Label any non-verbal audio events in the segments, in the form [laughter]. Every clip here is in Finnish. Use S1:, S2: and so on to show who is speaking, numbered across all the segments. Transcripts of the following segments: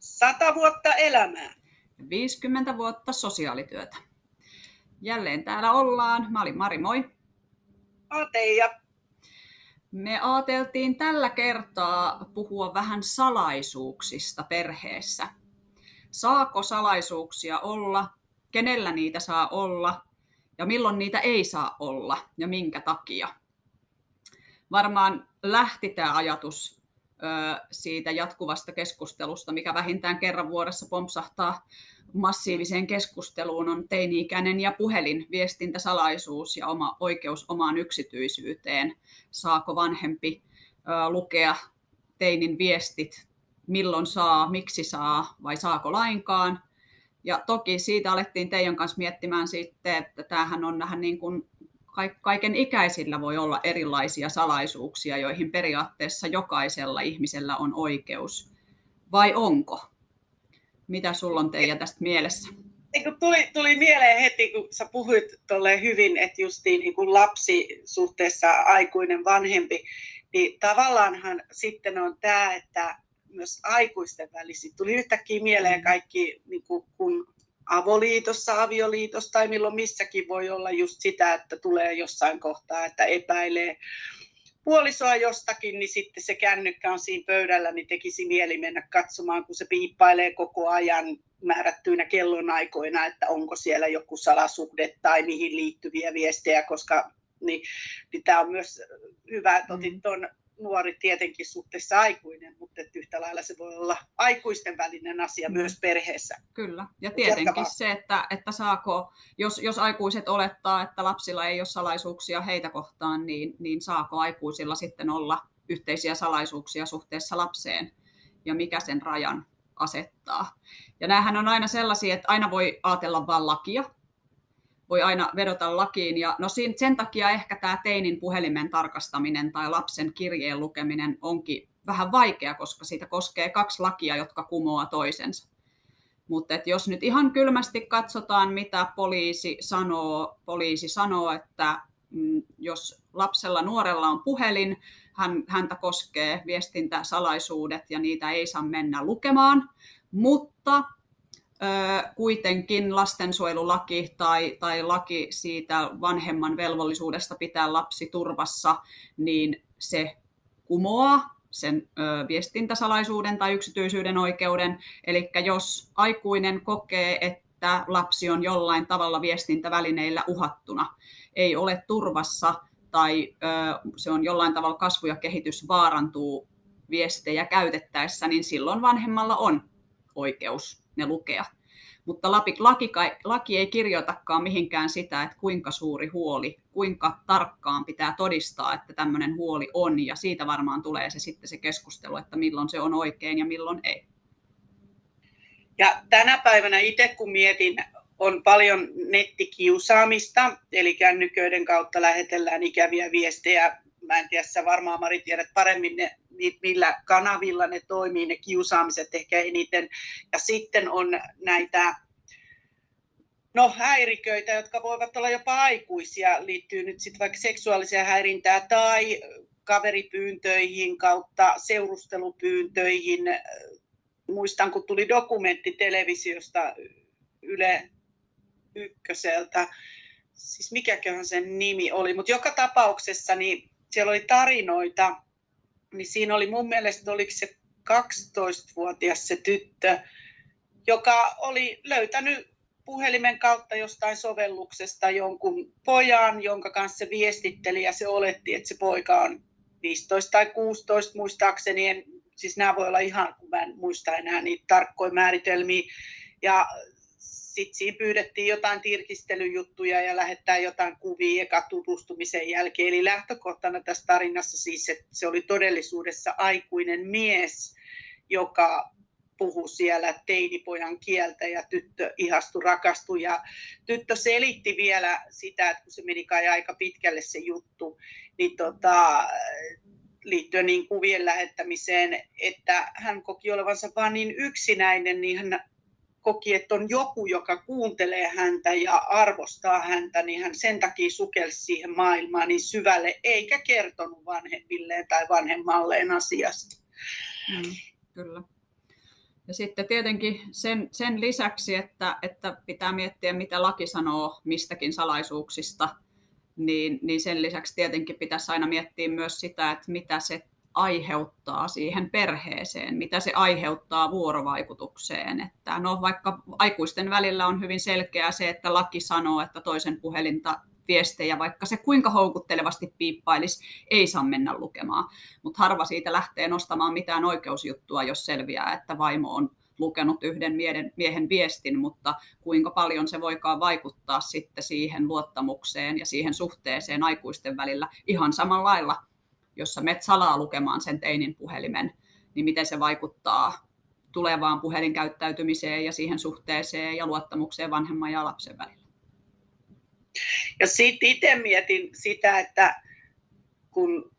S1: 100 vuotta elämää.
S2: 50 vuotta sosiaalityötä. Jälleen täällä ollaan. Mä olin Mari, moi.
S1: Ateja.
S2: Me ajateltiin tällä kertaa puhua vähän salaisuuksista perheessä. Saako salaisuuksia olla? Kenellä niitä saa olla? Ja milloin niitä ei saa olla? Ja minkä takia? Varmaan lähti tämä ajatus siitä jatkuvasta keskustelusta, mikä vähintään kerran vuodessa pompsahtaa massiiviseen keskusteluun, on teini-ikäinen ja puhelin, viestintäsalaisuus ja oma oikeus omaan yksityisyyteen. Saako vanhempi lukea teinin viestit, milloin saa, miksi saa vai saako lainkaan. Ja toki siitä alettiin Teijon kanssa miettimään sitten, että tämähän on vähän niin kuin kaiken ikäisillä voi olla erilaisia salaisuuksia, joihin periaatteessa jokaisella ihmisellä on oikeus. Vai onko? Mitä sulla on Teija tästä mielessä?
S1: Tuli, tuli mieleen heti, kun sä puhuit hyvin, että justiin niin kuin lapsi suhteessa aikuinen vanhempi, niin tavallaanhan sitten on tämä, että myös aikuisten välissä tuli yhtäkkiä mieleen mm. kaikki, niin kuin, kun avoliitossa, avioliitossa tai milloin missäkin voi olla just sitä, että tulee jossain kohtaa, että epäilee puolisoa jostakin, niin sitten se kännykkä on siinä pöydällä, niin tekisi mieli mennä katsomaan, kun se piippailee koko ajan määrättyinä kellonaikoina, että onko siellä joku salasuhde tai mihin liittyviä viestejä, koska niin, niin tämä on myös hyvä, että otit tuon mm nuori tietenkin suhteessa aikuinen, mutta yhtä lailla se voi olla aikuisten välinen asia mm. myös perheessä.
S2: Kyllä, ja tietenkin Jatkavaa. se, että, että saako, jos, jos aikuiset olettaa, että lapsilla ei ole salaisuuksia heitä kohtaan, niin, niin saako aikuisilla sitten olla yhteisiä salaisuuksia suhteessa lapseen, ja mikä sen rajan asettaa. Ja näähän on aina sellaisia, että aina voi ajatella vain lakia, voi aina vedota lakiin. Ja no sen takia ehkä tämä teinin puhelimen tarkastaminen tai lapsen kirjeen lukeminen onkin vähän vaikea, koska siitä koskee kaksi lakia, jotka kumoaa toisensa. Mutta jos nyt ihan kylmästi katsotaan, mitä poliisi sanoo, poliisi sanoo, että mm, jos lapsella nuorella on puhelin, hän, häntä koskee viestintäsalaisuudet ja niitä ei saa mennä lukemaan, mutta kuitenkin lastensuojelulaki tai, tai laki siitä vanhemman velvollisuudesta pitää lapsi turvassa, niin se kumoaa sen viestintäsalaisuuden tai yksityisyyden oikeuden. Eli jos aikuinen kokee, että lapsi on jollain tavalla viestintävälineillä uhattuna, ei ole turvassa tai se on jollain tavalla kasvu ja kehitys vaarantuu viestejä käytettäessä, niin silloin vanhemmalla on oikeus ne lukea. Mutta laki, laki, laki ei kirjoitakaan mihinkään sitä, että kuinka suuri huoli, kuinka tarkkaan pitää todistaa, että tämmöinen huoli on. Ja siitä varmaan tulee se sitten se keskustelu, että milloin se on oikein ja milloin ei.
S1: Ja tänä päivänä itse kun mietin, on paljon nettikiusaamista, eli kännyköiden kautta lähetellään ikäviä viestejä. Mä en tiedä, sä varmaan Mari tiedät paremmin ne millä kanavilla ne toimii, ne kiusaamiset ehkä eniten. Ja sitten on näitä no, häiriköitä, jotka voivat olla jopa aikuisia, liittyy nyt sitten vaikka seksuaaliseen häirintään tai kaveripyyntöihin kautta seurustelupyyntöihin. Muistan, kun tuli dokumentti televisiosta Yle Ykköseltä, siis mikäköhän sen nimi oli, mutta joka tapauksessa niin siellä oli tarinoita niin siinä oli mun mielestä, oliko se 12-vuotias se tyttö, joka oli löytänyt puhelimen kautta jostain sovelluksesta jonkun pojan, jonka kanssa se viestitteli ja se oletti, että se poika on 15 tai 16 muistaakseni. En, siis nämä voi olla ihan, kun mä en muista enää niitä tarkkoja määritelmiä. Ja sitten siinä pyydettiin jotain tirkistelyjuttuja ja lähettää jotain kuvia eka tutustumisen jälkeen. Eli lähtökohtana tässä tarinassa siis, että se oli todellisuudessa aikuinen mies, joka puhui siellä teinipojan kieltä ja tyttö ihastui, rakastui. Ja tyttö selitti vielä sitä, että kun se meni kai aika pitkälle se juttu, niin tota, liittyen niin kuvien lähettämiseen, että hän koki olevansa vain niin yksinäinen, niin hän koki, että on joku, joka kuuntelee häntä ja arvostaa häntä, niin hän sen takia sukelsi siihen maailmaan niin syvälle, eikä kertonut vanhemmilleen tai vanhemmalleen asiasta.
S2: Mm, kyllä. Ja sitten tietenkin sen, sen lisäksi, että, että pitää miettiä, mitä laki sanoo mistäkin salaisuuksista, niin, niin sen lisäksi tietenkin pitäisi aina miettiä myös sitä, että mitä se aiheuttaa siihen perheeseen, mitä se aiheuttaa vuorovaikutukseen. Että no, vaikka aikuisten välillä on hyvin selkeää se, että laki sanoo, että toisen puhelinta viestejä, vaikka se kuinka houkuttelevasti piippailisi, ei saa mennä lukemaan. Mutta harva siitä lähtee nostamaan mitään oikeusjuttua, jos selviää, että vaimo on lukenut yhden miehen, miehen viestin, mutta kuinka paljon se voikaan vaikuttaa sitten siihen luottamukseen ja siihen suhteeseen aikuisten välillä ihan samalla lailla, jos sä met salaa lukemaan sen teinin puhelimen, niin miten se vaikuttaa tulevaan puhelinkäyttäytymiseen ja siihen suhteeseen ja luottamukseen vanhemman ja lapsen välillä.
S1: Ja sitten itse mietin sitä, että kun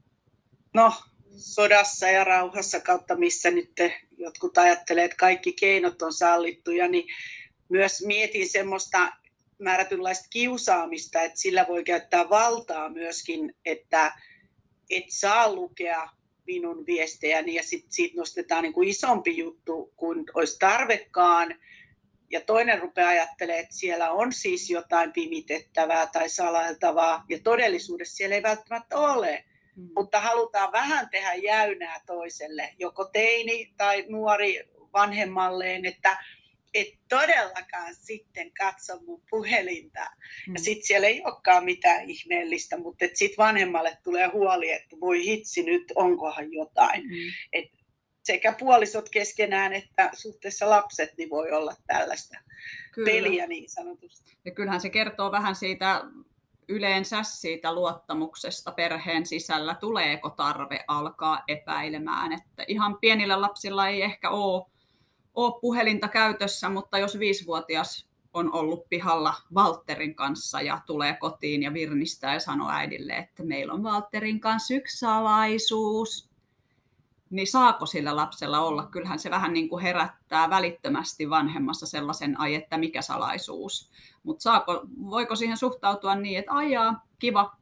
S1: no, sodassa ja rauhassa kautta, missä nyt jotkut ajattelee, että kaikki keinot on sallittuja, niin myös mietin semmoista määrätynlaista kiusaamista, että sillä voi käyttää valtaa myöskin, että et saa lukea minun viestejäni ja sitten siitä nostetaan niin kuin isompi juttu kuin olisi tarvekaan ja toinen rupeaa ajattelemaan, että siellä on siis jotain pimitettävää tai salailtavaa, ja todellisuudessa siellä ei välttämättä ole. Mm. Mutta halutaan vähän tehdä jäynää toiselle, joko teini tai nuori vanhemmalleen, että et todellakaan sitten katso mun puhelinta. Mm. Ja sitten siellä ei olekaan mitään ihmeellistä, mutta sitten vanhemmalle tulee huoli, että voi hitsi nyt, onkohan jotain. Mm. Et sekä puolisot keskenään että suhteessa lapset niin voi olla tällaista Kyllä. peliä niin sanotusti.
S2: Ja kyllähän se kertoo vähän siitä yleensä siitä luottamuksesta perheen sisällä, tuleeko tarve alkaa epäilemään, että ihan pienillä lapsilla ei ehkä ole, ole puhelinta käytössä, mutta jos viisivuotias on ollut pihalla Walterin kanssa ja tulee kotiin ja virnistää ja sanoo äidille, että meillä on Walterin kanssa yksi salaisuus, niin saako sillä lapsella olla? Kyllähän se vähän niin kuin herättää välittömästi vanhemmassa sellaisen, ai että mikä salaisuus. Mutta saako, voiko siihen suhtautua niin, että ajaa, kiva,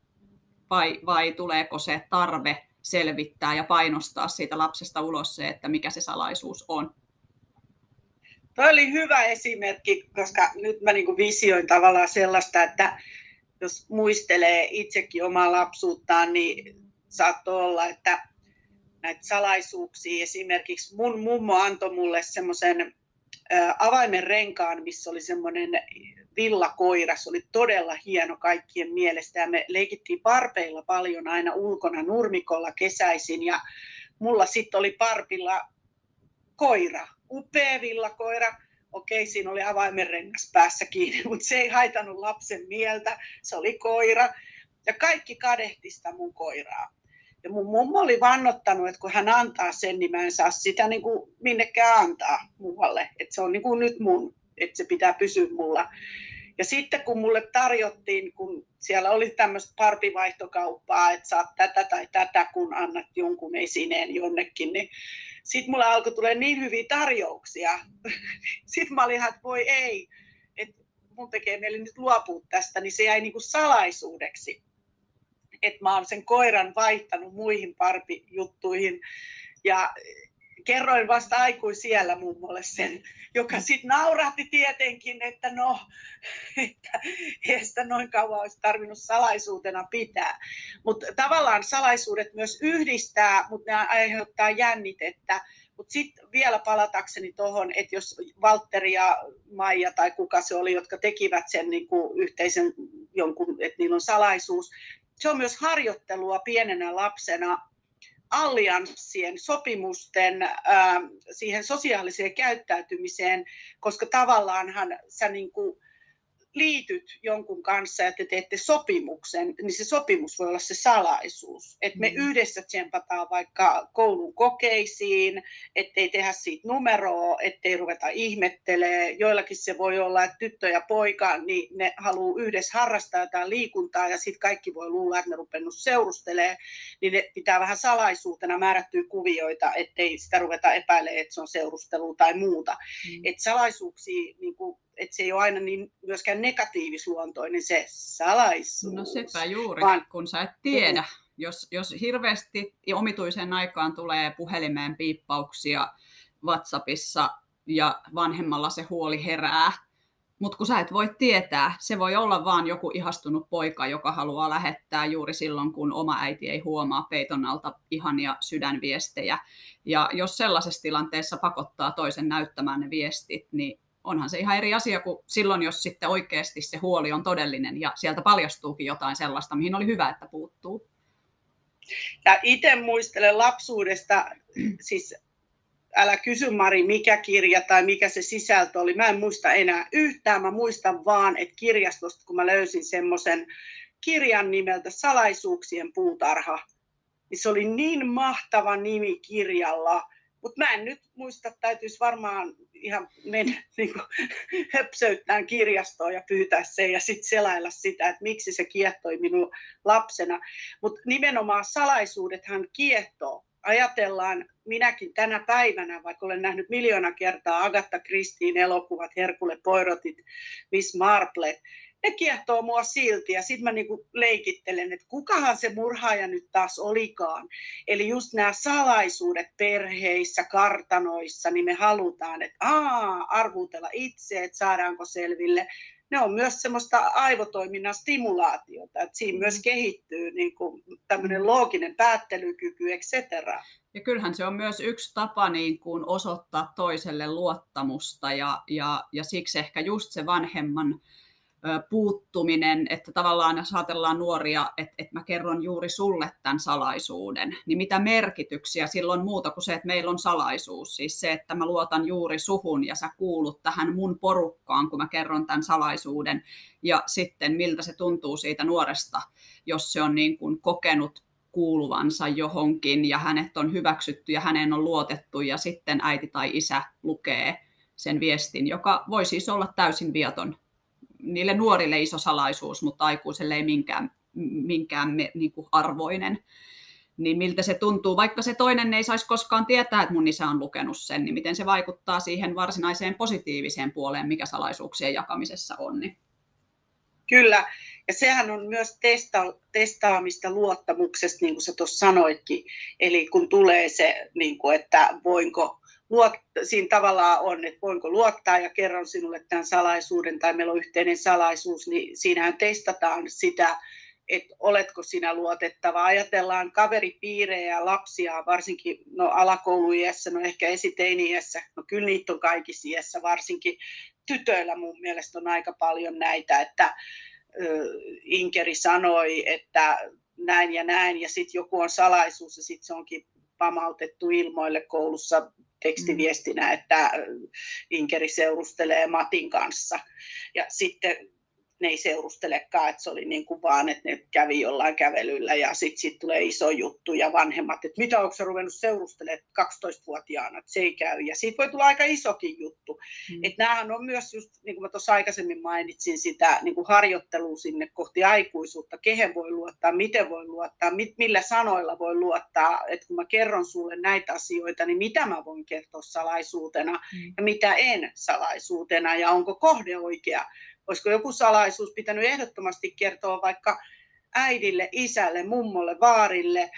S2: vai, vai tuleeko se tarve selvittää ja painostaa siitä lapsesta ulos se, että mikä se salaisuus on?
S1: Tuo oli hyvä esimerkki, koska nyt mä niin visioin tavallaan sellaista, että jos muistelee itsekin omaa lapsuuttaan, niin saattoi olla, että näitä salaisuuksia. Esimerkiksi mun mummo antoi mulle semmoisen avaimen renkaan, missä oli semmoinen villakoira. Se oli todella hieno kaikkien mielestä ja me leikittiin parpeilla paljon aina ulkona nurmikolla kesäisin ja mulla sitten oli parpilla koira, upea villakoira. Okei, siinä oli avaimen rengas päässä kiinni, [laughs] mutta se ei haitanut lapsen mieltä. Se oli koira ja kaikki kadehti sitä mun koiraa. Ja mun mummo oli vannottanut, että kun hän antaa sen, niin mä en saa sitä niin kuin minnekään antaa muualle. Että se on niin kuin nyt mun, että se pitää pysyä mulla. Ja sitten kun mulle tarjottiin, kun siellä oli tämmöistä parpivaihtokauppaa, että saat tätä tai tätä, kun annat jonkun esineen jonnekin, niin sitten mulle alkoi tulla niin hyviä tarjouksia. [laughs] Sitten mä olin, että voi ei, että mun tekee mieli nyt luopua tästä, niin se jäi niin kuin salaisuudeksi että mä oon sen koiran vaihtanut muihin parpijuttuihin. Ja kerroin vasta aikuisiellä mummolle sen, joka sitten naurahti tietenkin, että no, että ei sitä noin kauan olisi tarvinnut salaisuutena pitää. Mutta tavallaan salaisuudet myös yhdistää, mutta ne aiheuttaa jännitettä. Mutta sitten vielä palatakseni tuohon, että jos Valtteri ja Maija tai kuka se oli, jotka tekivät sen niin kuin yhteisen jonkun, että niillä on salaisuus, se on myös harjoittelua pienenä lapsena allianssien, sopimusten, siihen sosiaaliseen käyttäytymiseen, koska tavallaanhan sä niin kuin liityt jonkun kanssa ja te teette sopimuksen, niin se sopimus voi olla se salaisuus. Että me mm. yhdessä tsempataan vaikka koulun kokeisiin, ettei tehdä siitä numeroa, ettei ruveta ihmettelee. Joillakin se voi olla, että tyttö ja poika, niin ne haluaa yhdessä harrastaa jotain liikuntaa ja sitten kaikki voi luulla, että ne rupennut seurustelee. Niin ne pitää vähän salaisuutena määrättyä kuvioita, ettei sitä ruveta epäilemään, että se on seurustelu tai muuta. Mm. Että salaisuuksia niin kuin että se ei ole aina niin myöskään negatiivisluontoinen se salaisuus.
S2: No sepä juuri, vaan, kun sä et tiedä. Mm. Jos, jos hirveästi ja omituiseen aikaan tulee puhelimeen piippauksia WhatsAppissa ja vanhemmalla se huoli herää. Mutta kun sä et voi tietää, se voi olla vaan joku ihastunut poika, joka haluaa lähettää juuri silloin, kun oma äiti ei huomaa peiton alta ihania sydänviestejä. Ja jos sellaisessa tilanteessa pakottaa toisen näyttämään ne viestit, niin onhan se ihan eri asia kuin silloin, jos sitten oikeasti se huoli on todellinen ja sieltä paljastuukin jotain sellaista, mihin oli hyvä, että puuttuu.
S1: Ja itse muistelen lapsuudesta, siis älä kysy Mari, mikä kirja tai mikä se sisältö oli. Mä en muista enää yhtään. Mä muistan vaan, että kirjastosta, kun mä löysin semmoisen kirjan nimeltä Salaisuuksien puutarha, niin se oli niin mahtava nimi kirjalla. Mutta mä en nyt muista, täytyisi varmaan ihan mennä [laughs] niin kuin, höpsöyttään kirjastoon ja pyytää se ja sitten selailla sitä, että miksi se kiehtoi minun lapsena. Mutta nimenomaan salaisuudethan kiehtoo ajatellaan minäkin tänä päivänä, vaikka olen nähnyt miljoona kertaa Agatha Christine elokuvat, Herkule Poirotit, Miss Marple, ne kiehtoo mua silti ja sitten mä niinku leikittelen, että kukahan se murhaaja nyt taas olikaan. Eli just nämä salaisuudet perheissä, kartanoissa, niin me halutaan, että aa, arvuutella itse, että saadaanko selville ne on myös semmoista aivotoiminnan stimulaatiota, että siinä myös mm. kehittyy niin kuin tämmöinen looginen päättelykyky, etc.
S2: Ja kyllähän se on myös yksi tapa niin kuin osoittaa toiselle luottamusta ja, ja, ja siksi ehkä just se vanhemman puuttuminen, että tavallaan jos ajatellaan nuoria, että, että mä kerron juuri sulle tämän salaisuuden, niin mitä merkityksiä silloin muuta kuin se, että meillä on salaisuus. Siis se, että mä luotan juuri suhun ja sä kuulut tähän mun porukkaan, kun mä kerron tämän salaisuuden. Ja sitten miltä se tuntuu siitä nuoresta, jos se on niin kuin kokenut kuuluvansa johonkin ja hänet on hyväksytty ja hänen on luotettu ja sitten äiti tai isä lukee sen viestin, joka voi siis olla täysin viaton niille nuorille iso salaisuus, mutta aikuiselle ei minkään, minkään me, niin kuin arvoinen. Niin miltä se tuntuu, vaikka se toinen ei saisi koskaan tietää, että mun isä on lukenut sen, niin miten se vaikuttaa siihen varsinaiseen positiiviseen puoleen, mikä salaisuuksien jakamisessa on. Niin.
S1: Kyllä, ja sehän on myös testa, testaamista luottamuksesta, niin kuin sä tuossa sanoitkin. Eli kun tulee se, niin kuin, että voinko, luot, siinä tavallaan on, että voinko luottaa ja kerron sinulle tämän salaisuuden tai meillä on yhteinen salaisuus, niin siinähän testataan sitä, että oletko sinä luotettava. Ajatellaan kaveripiirejä lapsia, varsinkin no alakouluiässä, no ehkä esiteiniässä, no kyllä niitä on kaikissa iässä, varsinkin tytöillä mun mielestä on aika paljon näitä, että Inkeri sanoi, että näin ja näin, ja sitten joku on salaisuus, ja sitten se onkin pamautettu ilmoille koulussa tekstiviestinä, että Inkeri seurustelee Matin kanssa. Ja sitten ne ei seurustelekaan, että se oli niin kuin vaan, että ne kävi jollain kävelyllä ja sitten sit tulee iso juttu ja vanhemmat, että mitä onko se ruvennut seurustelemaan 12-vuotiaana, että se ei käy. Ja siitä voi tulla aika isokin juttu. Mm. Että nämähän on myös just, niin kuin mä tuossa aikaisemmin mainitsin, sitä niin kuin harjoittelua sinne kohti aikuisuutta, kehen voi luottaa, miten voi luottaa, mit, millä sanoilla voi luottaa, että kun mä kerron sulle näitä asioita, niin mitä mä voin kertoa salaisuutena mm. ja mitä en salaisuutena ja onko kohde oikea olisiko joku salaisuus pitänyt ehdottomasti kertoa vaikka äidille, isälle, mummolle, vaarille,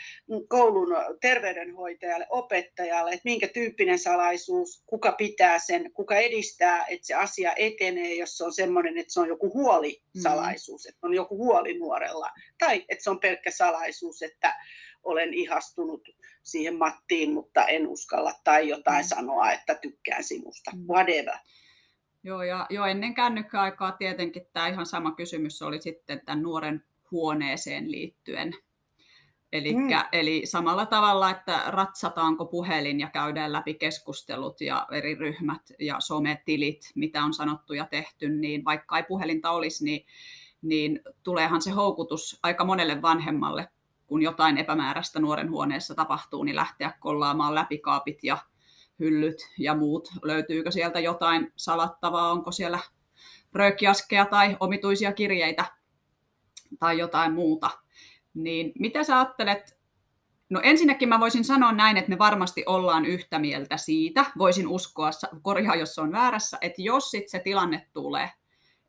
S1: koulun terveydenhoitajalle, opettajalle, että minkä tyyppinen salaisuus, kuka pitää sen, kuka edistää, että se asia etenee, jos se on semmoinen, että se on joku huoli salaisuus, mm. että on joku huoli nuorella, tai että se on pelkkä salaisuus, että olen ihastunut siihen Mattiin, mutta en uskalla tai jotain mm. sanoa, että tykkään sinusta, mm.
S2: Joo, ja jo ennen kännykkäaikaa tietenkin tämä ihan sama kysymys oli sitten tämän nuoren huoneeseen liittyen. Elikkä, mm. Eli samalla tavalla, että ratsataanko puhelin ja käydään läpi keskustelut ja eri ryhmät ja sometilit, mitä on sanottu ja tehty, niin vaikka ei puhelinta olisi, niin, niin tuleehan se houkutus aika monelle vanhemmalle, kun jotain epämääräistä nuoren huoneessa tapahtuu, niin lähteä kollaamaan läpi kaapit ja hyllyt ja muut. Löytyykö sieltä jotain salattavaa, onko siellä röökiaskeja tai omituisia kirjeitä tai jotain muuta. Niin mitä sä ajattelet, No ensinnäkin mä voisin sanoa näin, että me varmasti ollaan yhtä mieltä siitä. Voisin uskoa, korjaa jos se on väärässä, että jos sit se tilanne tulee,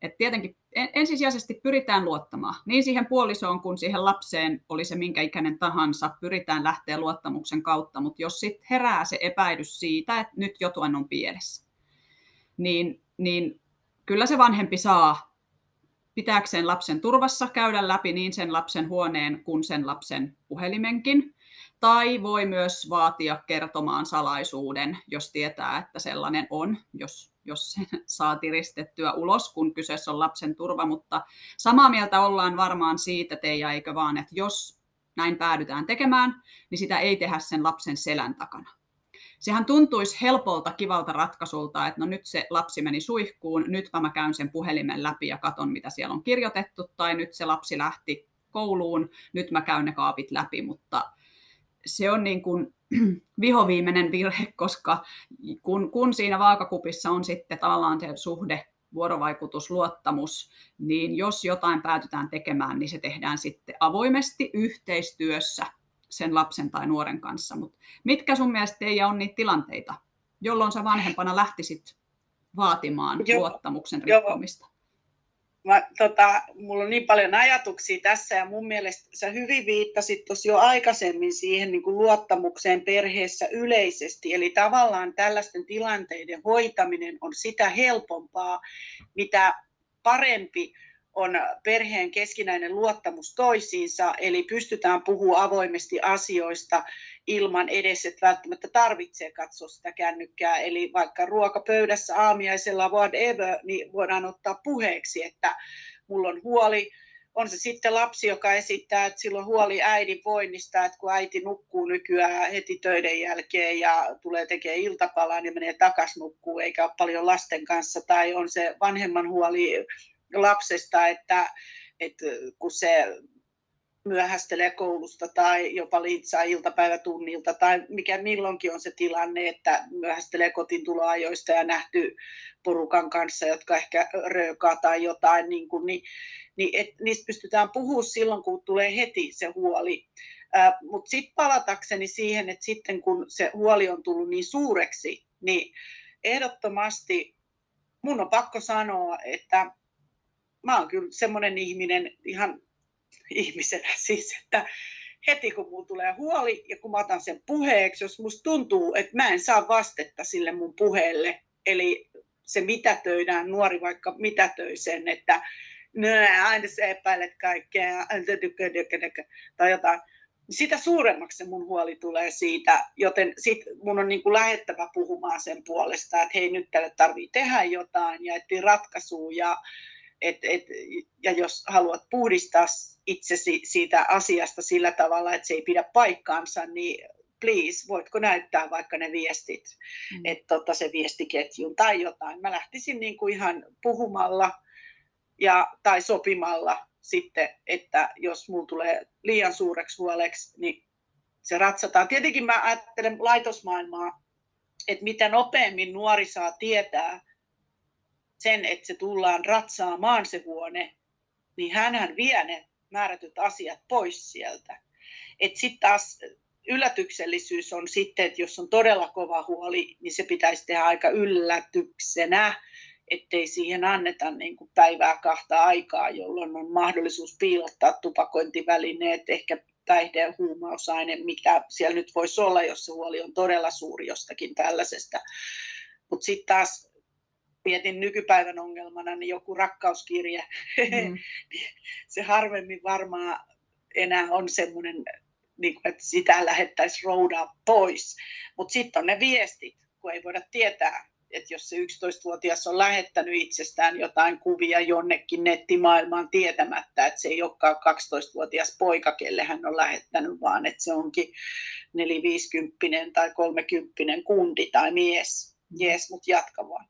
S2: että tietenkin ensisijaisesti pyritään luottamaan niin siihen puolisoon kuin siihen lapseen, oli se minkä ikäinen tahansa, pyritään lähteä luottamuksen kautta, mutta jos sitten herää se epäilys siitä, että nyt jotain on pielessä, niin, niin kyllä se vanhempi saa pitääkseen lapsen turvassa käydä läpi niin sen lapsen huoneen kuin sen lapsen puhelimenkin. Tai voi myös vaatia kertomaan salaisuuden, jos tietää, että sellainen on, jos, jos se [laughs] saa tiristettyä ulos, kun kyseessä on lapsen turva. Mutta samaa mieltä ollaan varmaan siitä, Teija, eikö vaan, että jos näin päädytään tekemään, niin sitä ei tehdä sen lapsen selän takana sehän tuntuisi helpolta, kivalta ratkaisulta, että no nyt se lapsi meni suihkuun, nyt mä käyn sen puhelimen läpi ja katon, mitä siellä on kirjoitettu, tai nyt se lapsi lähti kouluun, nyt mä käyn ne kaapit läpi, mutta se on niin kuin [clears throat] vihoviimeinen virhe, koska kun, kun siinä vaakakupissa on sitten tavallaan se suhde, vuorovaikutus, luottamus, niin jos jotain päätytään tekemään, niin se tehdään sitten avoimesti yhteistyössä sen lapsen tai nuoren kanssa. Mutta mitkä sun mielestä teidän on niitä tilanteita, jolloin sä vanhempana lähtisit vaatimaan Joo. luottamuksen rikkomista? Joo.
S1: Mä, tota, mulla on niin paljon ajatuksia tässä ja mun mielestä sä hyvin viittasit tuossa jo aikaisemmin siihen niin kuin luottamukseen perheessä yleisesti. Eli tavallaan tällaisten tilanteiden hoitaminen on sitä helpompaa, mitä parempi on perheen keskinäinen luottamus toisiinsa, eli pystytään puhumaan avoimesti asioista ilman edes, että välttämättä tarvitsee katsoa sitä kännykkää. Eli vaikka ruokapöydässä aamiaisella whatever, niin voidaan ottaa puheeksi, että mulla on huoli, on se sitten lapsi, joka esittää, että sillä on huoli äidin voinnista, että kun äiti nukkuu nykyään heti töiden jälkeen ja tulee tekemään iltapalan ja menee takas nukkuu eikä ole paljon lasten kanssa, tai on se vanhemman huoli lapsesta, että, että kun se myöhästelee koulusta tai jopa liitsaa iltapäivätunnilta tai mikä milloinkin on se tilanne, että myöhästelee kotintuloajoista ja nähty porukan kanssa, jotka ehkä röökaa tai jotain, niin, kuin, niin, niin et, niistä pystytään puhumaan silloin, kun tulee heti se huoli. Mutta sitten palatakseni siihen, että sitten kun se huoli on tullut niin suureksi, niin ehdottomasti mun on pakko sanoa, että mä oon kyllä semmoinen ihminen ihan [laughs] ihmisenä siis, että heti kun mulla tulee huoli ja kun mä otan sen puheeksi, jos musta tuntuu, että mä en saa vastetta sille mun puheelle, eli se mitätöidään, nuori vaikka mitätöi sen, että aina sä epäilet kaikkea, tai jotain, sitä suuremmaksi se mun huoli tulee siitä, joten sit mun on niin lähettävä puhumaan sen puolesta, että hei nyt tälle tarvii tehdä jotain ja etsiä ratkaisua ja et, et, ja jos haluat puhdistaa itsesi siitä asiasta sillä tavalla, että se ei pidä paikkaansa, niin please, voitko näyttää vaikka ne viestit, mm. että tota, se viestiketjun tai jotain. Mä lähtisin niin kuin ihan puhumalla ja, tai sopimalla sitten, että jos mulla tulee liian suureksi huoleksi, niin se ratsataan. Tietenkin mä ajattelen laitosmaailmaa, että mitä nopeammin nuori saa tietää, sen, että se tullaan ratsaamaan se huone, niin hän vie ne määrätyt asiat pois sieltä. Sitten taas yllätyksellisyys on sitten, että jos on todella kova huoli, niin se pitäisi tehdä aika yllätyksenä, ettei siihen anneta niin kuin päivää kahta aikaa, jolloin on mahdollisuus piilottaa tupakointivälineet, ehkä päihde- huumausaine, mitä siellä nyt voisi olla, jos se huoli on todella suuri jostakin tällaisesta. Mutta sitten taas mietin nykypäivän ongelmana, niin joku rakkauskirje, mm. [laughs] se harvemmin varmaan enää on semmoinen, niin kuin, että sitä lähettäisiin roudaa pois. Mutta sitten on ne viestit, kun ei voida tietää, että jos se 11-vuotias on lähettänyt itsestään jotain kuvia jonnekin nettimaailmaan tietämättä, että se ei olekaan 12-vuotias poika, kelle hän on lähettänyt, vaan että se onkin 450 tai 30 kundi tai mies. Jees, mutta jatka vaan.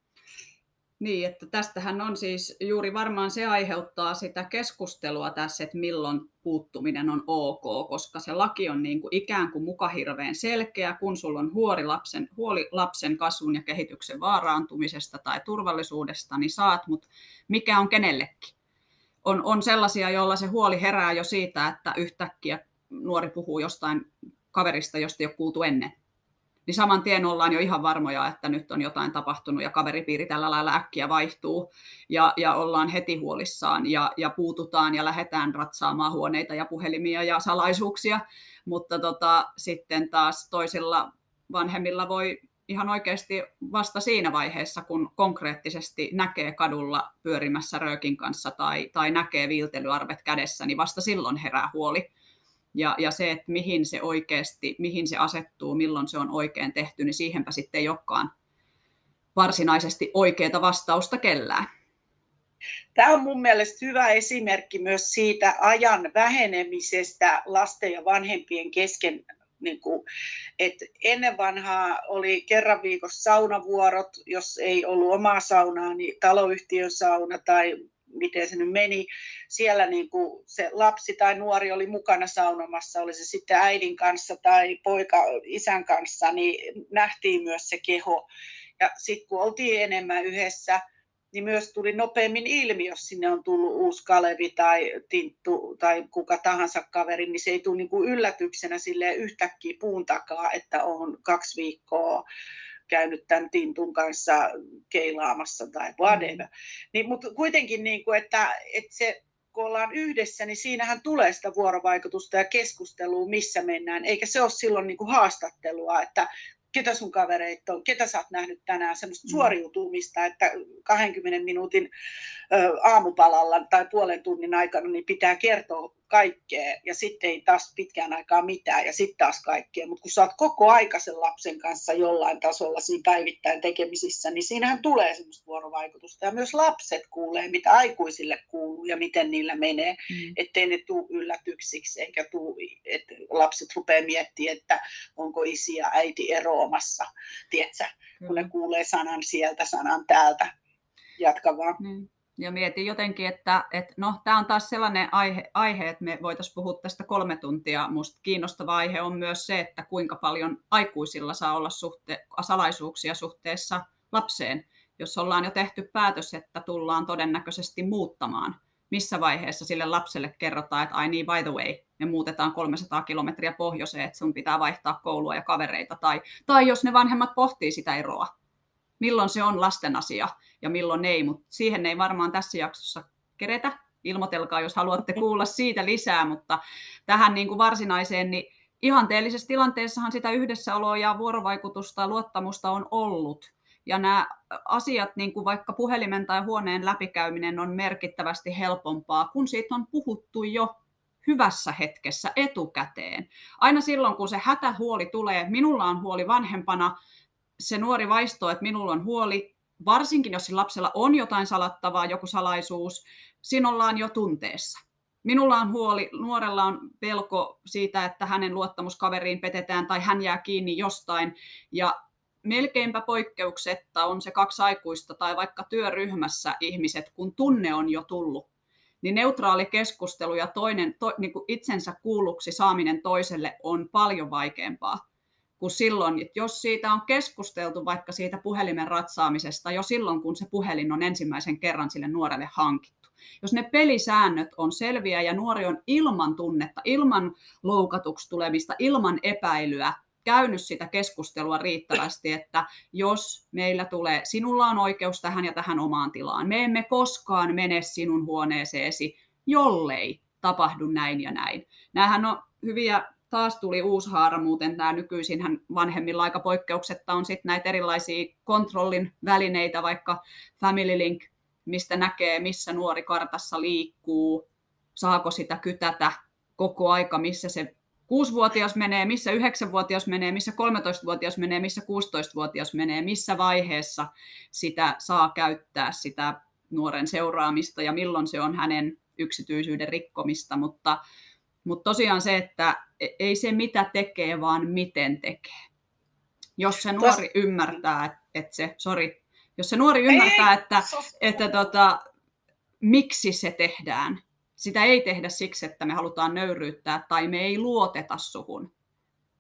S2: Niin, että tästähän on siis juuri varmaan se aiheuttaa sitä keskustelua tässä, että milloin puuttuminen on ok, koska se laki on niin kuin ikään kuin muka hirveän selkeä, kun sulla on huoli lapsen, huoli lapsen kasvun ja kehityksen vaaraantumisesta tai turvallisuudesta, niin saat, mutta mikä on kenellekin? On, on sellaisia, joilla se huoli herää jo siitä, että yhtäkkiä nuori puhuu jostain kaverista, josta ei ole kuultu ennen niin saman tien ollaan jo ihan varmoja, että nyt on jotain tapahtunut ja kaveripiiri tällä lailla äkkiä vaihtuu ja, ja ollaan heti huolissaan ja, ja puututaan ja lähdetään ratsaamaan huoneita ja puhelimia ja salaisuuksia, mutta tota, sitten taas toisilla vanhemmilla voi ihan oikeasti vasta siinä vaiheessa, kun konkreettisesti näkee kadulla pyörimässä röökin kanssa tai, tai näkee viiltelyarvet kädessä, niin vasta silloin herää huoli. Ja, ja se, että mihin se oikeasti, mihin se asettuu, milloin se on oikein tehty, niin siihenpä sitten ei olekaan varsinaisesti oikeaa vastausta kellään.
S1: Tämä on mun mielestä hyvä esimerkki myös siitä ajan vähenemisestä lasten ja vanhempien kesken. Niin kuin, että ennen vanhaa oli kerran viikossa saunavuorot, jos ei ollut omaa saunaa, niin taloyhtiön sauna tai miten se nyt meni. Siellä niin kuin se lapsi tai nuori oli mukana saunomassa, oli se sitten äidin kanssa tai poika isän kanssa, niin nähtiin myös se keho. Ja sitten kun oltiin enemmän yhdessä, niin myös tuli nopeammin ilmi, jos sinne on tullut uusi Kalevi tai Tinttu tai kuka tahansa kaveri, niin se ei tule niin kuin yllätyksenä sille yhtäkkiä puun takaa, että on kaksi viikkoa käynyt tämän Tintun kanssa keilaamassa tai whatever. Mm. Niin, mutta kuitenkin, niin kuin, että, että se kun ollaan yhdessä, niin siinähän tulee sitä vuorovaikutusta ja keskustelua, missä mennään, eikä se ole silloin niin kuin haastattelua, että ketä sun kavereit on, ketä sä oot nähnyt tänään, semmoista mm. suoriutumista, että 20 minuutin aamupalalla tai puolen tunnin aikana niin pitää kertoa kaikkea ja sitten ei taas pitkään aikaa mitään ja sitten taas kaikkea. Mutta kun sä oot koko aika sen lapsen kanssa jollain tasolla siinä päivittäin tekemisissä, niin siinähän tulee semmoista vuorovaikutusta. Ja myös lapset kuulee, mitä aikuisille kuuluu ja miten niillä menee, mm. ettei ne tule yllätyksiksi eikä tuu, että lapset rupeaa miettimään, että onko isi ja äiti eroamassa, tiedätkö, kun mm. ne kuulee sanan sieltä, sanan täältä. Jatka vaan. Mm
S2: ja mietin jotenkin, että, että no, tämä on taas sellainen aihe, aihe, että me voitaisiin puhua tästä kolme tuntia. Minusta kiinnostava aihe on myös se, että kuinka paljon aikuisilla saa olla suhte, salaisuuksia suhteessa lapseen. Jos ollaan jo tehty päätös, että tullaan todennäköisesti muuttamaan, missä vaiheessa sille lapselle kerrotaan, että ai niin, by the way, me muutetaan 300 kilometriä pohjoiseen, että sun pitää vaihtaa koulua ja kavereita. Tai, tai jos ne vanhemmat pohtii sitä eroa, milloin se on lasten asia ja milloin ei, mutta siihen ei varmaan tässä jaksossa keretä. Ilmoitelkaa, jos haluatte kuulla siitä lisää, mutta tähän niin kuin varsinaiseen, niin ihanteellisessa tilanteessahan sitä yhdessäoloa ja vuorovaikutusta, luottamusta on ollut. Ja nämä asiat, niin kuin vaikka puhelimen tai huoneen läpikäyminen, on merkittävästi helpompaa, kun siitä on puhuttu jo hyvässä hetkessä etukäteen. Aina silloin, kun se hätähuoli tulee, minulla on huoli vanhempana, se nuori vaistoo, että minulla on huoli, varsinkin jos lapsella on jotain salattavaa, joku salaisuus, siinä ollaan jo tunteessa. Minulla on huoli, nuorella on pelko siitä, että hänen luottamuskaveriin petetään tai hän jää kiinni jostain. Ja melkeinpä poikkeuksetta on se kaksi aikuista tai vaikka työryhmässä ihmiset, kun tunne on jo tullut, niin neutraali keskustelu ja toinen, to, niin kuin itsensä kuulluksi saaminen toiselle on paljon vaikeampaa kuin silloin, että jos siitä on keskusteltu vaikka siitä puhelimen ratsaamisesta jo silloin, kun se puhelin on ensimmäisen kerran sille nuorelle hankittu. Jos ne pelisäännöt on selviä ja nuori on ilman tunnetta, ilman loukatuksi tulemista, ilman epäilyä, käynyt sitä keskustelua riittävästi, että jos meillä tulee, sinulla on oikeus tähän ja tähän omaan tilaan, me emme koskaan mene sinun huoneeseesi, jollei tapahdu näin ja näin. Nämähän on hyviä taas tuli uusi haara muuten tämä nykyisinhän vanhemmilla aika poikkeuksetta on sitten näitä erilaisia kontrollin välineitä, vaikka Family Link, mistä näkee, missä nuori kartassa liikkuu, saako sitä kytätä koko aika, missä se 6-vuotias menee, missä 9-vuotias menee, missä 13-vuotias menee, missä 16-vuotias menee, missä vaiheessa sitä saa käyttää sitä nuoren seuraamista ja milloin se on hänen yksityisyyden rikkomista, mutta mutta tosiaan se, että e, ei se mitä tekee, vaan miten tekee. Jos se nuori Tos... ymmärtää, että se, sorry, jos se nuori ymmärtää, että, että tota, miksi se tehdään, sitä ei tehdä siksi, että me halutaan nöyryyttää tai me ei luoteta suhun,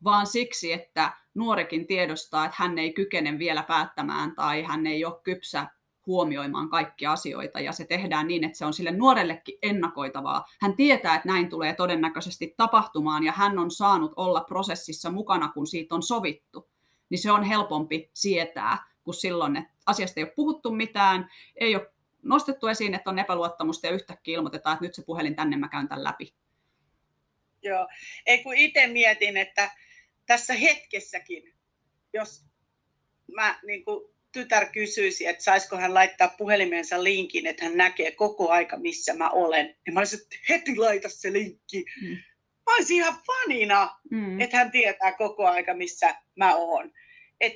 S2: vaan siksi, että nuorikin tiedostaa, että hän ei kykene vielä päättämään tai hän ei ole kypsä huomioimaan kaikkia asioita ja se tehdään niin, että se on sille nuorellekin ennakoitavaa. Hän tietää, että näin tulee todennäköisesti tapahtumaan ja hän on saanut olla prosessissa mukana, kun siitä on sovittu. Niin se on helpompi sietää kuin silloin, että asiasta ei ole puhuttu mitään, ei ole nostettu esiin, että on epäluottamusta ja yhtäkkiä ilmoitetaan, että nyt se puhelin tänne mä käyn tämän läpi.
S1: Joo, ei kun itse mietin, että tässä hetkessäkin, jos mä niin kuin, tytär kysyisi, että saisiko hän laittaa puhelimensa linkin, että hän näkee koko aika, missä mä olen. Ja mä olisin, että heti laita se linkki. Mm. Mä olisin ihan fanina, mm. että hän tietää koko aika, missä mä oon. Et,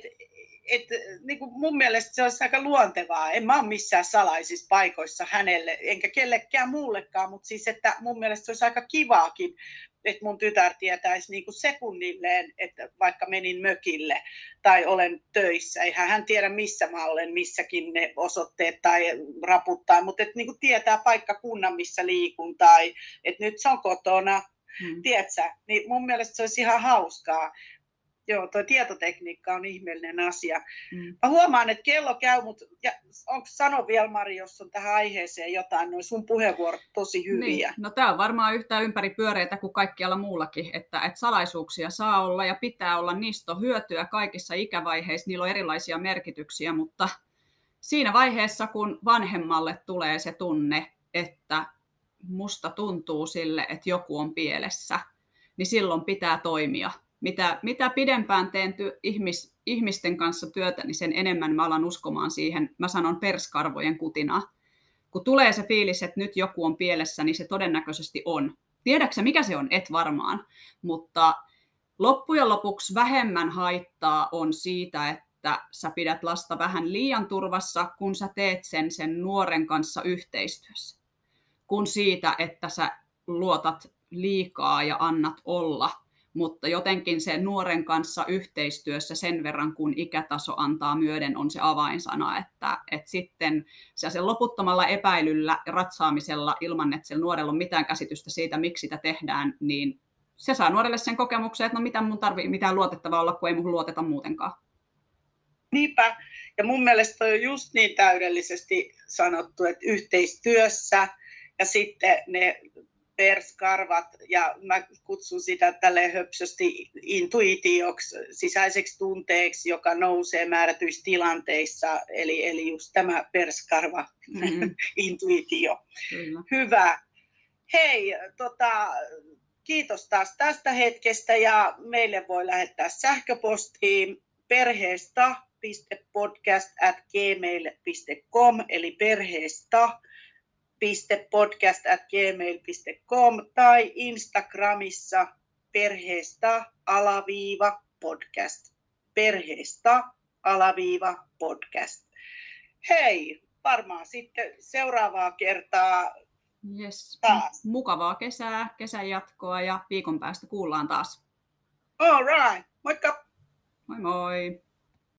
S1: et, niin kuin mun mielestä se olisi aika luontevaa. En mä ole missään salaisissa paikoissa hänelle, enkä kellekään muullekaan, mutta siis, että mun mielestä se olisi aika kivaakin että mun tytär tietäisi niin kuin sekunnilleen, että vaikka menin mökille tai olen töissä. Eihän hän tiedä, missä mä olen, missäkin ne osoitteet tai raputtaa, mutta että niin kuin tietää paikkakunnan, missä liikun tai että nyt se on kotona, hmm. tiedätkö? Niin mun mielestä se olisi ihan hauskaa joo, tuo tietotekniikka on ihmeellinen asia. Mm. Mä huomaan, että kello käy, mutta onko sano vielä Mari, jos on tähän aiheeseen jotain, noin sun puheenvuorot tosi hyviä.
S2: Niin. No tämä on varmaan yhtä ympäri pyöreitä kuin kaikkialla muullakin, että, että salaisuuksia saa olla ja pitää olla, niistä on hyötyä kaikissa ikävaiheissa, niillä on erilaisia merkityksiä, mutta siinä vaiheessa, kun vanhemmalle tulee se tunne, että musta tuntuu sille, että joku on pielessä, niin silloin pitää toimia mitä, mitä pidempään teen ty- ihmis, ihmisten kanssa työtä, niin sen enemmän mä alan uskomaan siihen, mä sanon perskarvojen kutina. Kun tulee se fiilis, että nyt joku on pielessä, niin se todennäköisesti on. Tiedäksä, mikä se on? Et varmaan. Mutta loppujen lopuksi vähemmän haittaa on siitä, että sä pidät lasta vähän liian turvassa, kun sä teet sen sen nuoren kanssa yhteistyössä. Kun siitä, että sä luotat liikaa ja annat olla – mutta jotenkin se nuoren kanssa yhteistyössä sen verran, kun ikätaso antaa myöden, on se avainsana, että, että sitten se loputtomalla epäilyllä ja ratsaamisella ilman, että sillä nuorella on mitään käsitystä siitä, miksi sitä tehdään, niin se saa nuorelle sen kokemuksen, että no mitä mun tarvii mitään luotettavaa olla, kun ei mun luoteta muutenkaan.
S1: Niinpä, ja mun mielestä on just niin täydellisesti sanottu, että yhteistyössä ja sitten ne perskarvat ja mä kutsun sitä tälle höpsösti intuitioksi, sisäiseksi tunteeksi, joka nousee määrätyissä tilanteissa, eli, eli just tämä perskarva mm-hmm. [laughs] intuitio. Kyllä. Hyvä. Hei, tota, kiitos taas tästä hetkestä ja meille voi lähettää sähköpostiin perheesta.podcast.gmail.com eli perheesta podcast.gmail.com tai Instagramissa perheestä alaviiva podcast. Perheestä alaviiva podcast. Hei, varmaan sitten seuraavaa kertaa
S2: yes. taas. Mukavaa kesää, kesän jatkoa ja viikon päästä kuullaan taas.
S1: All right. Moikka!
S2: Moi moi!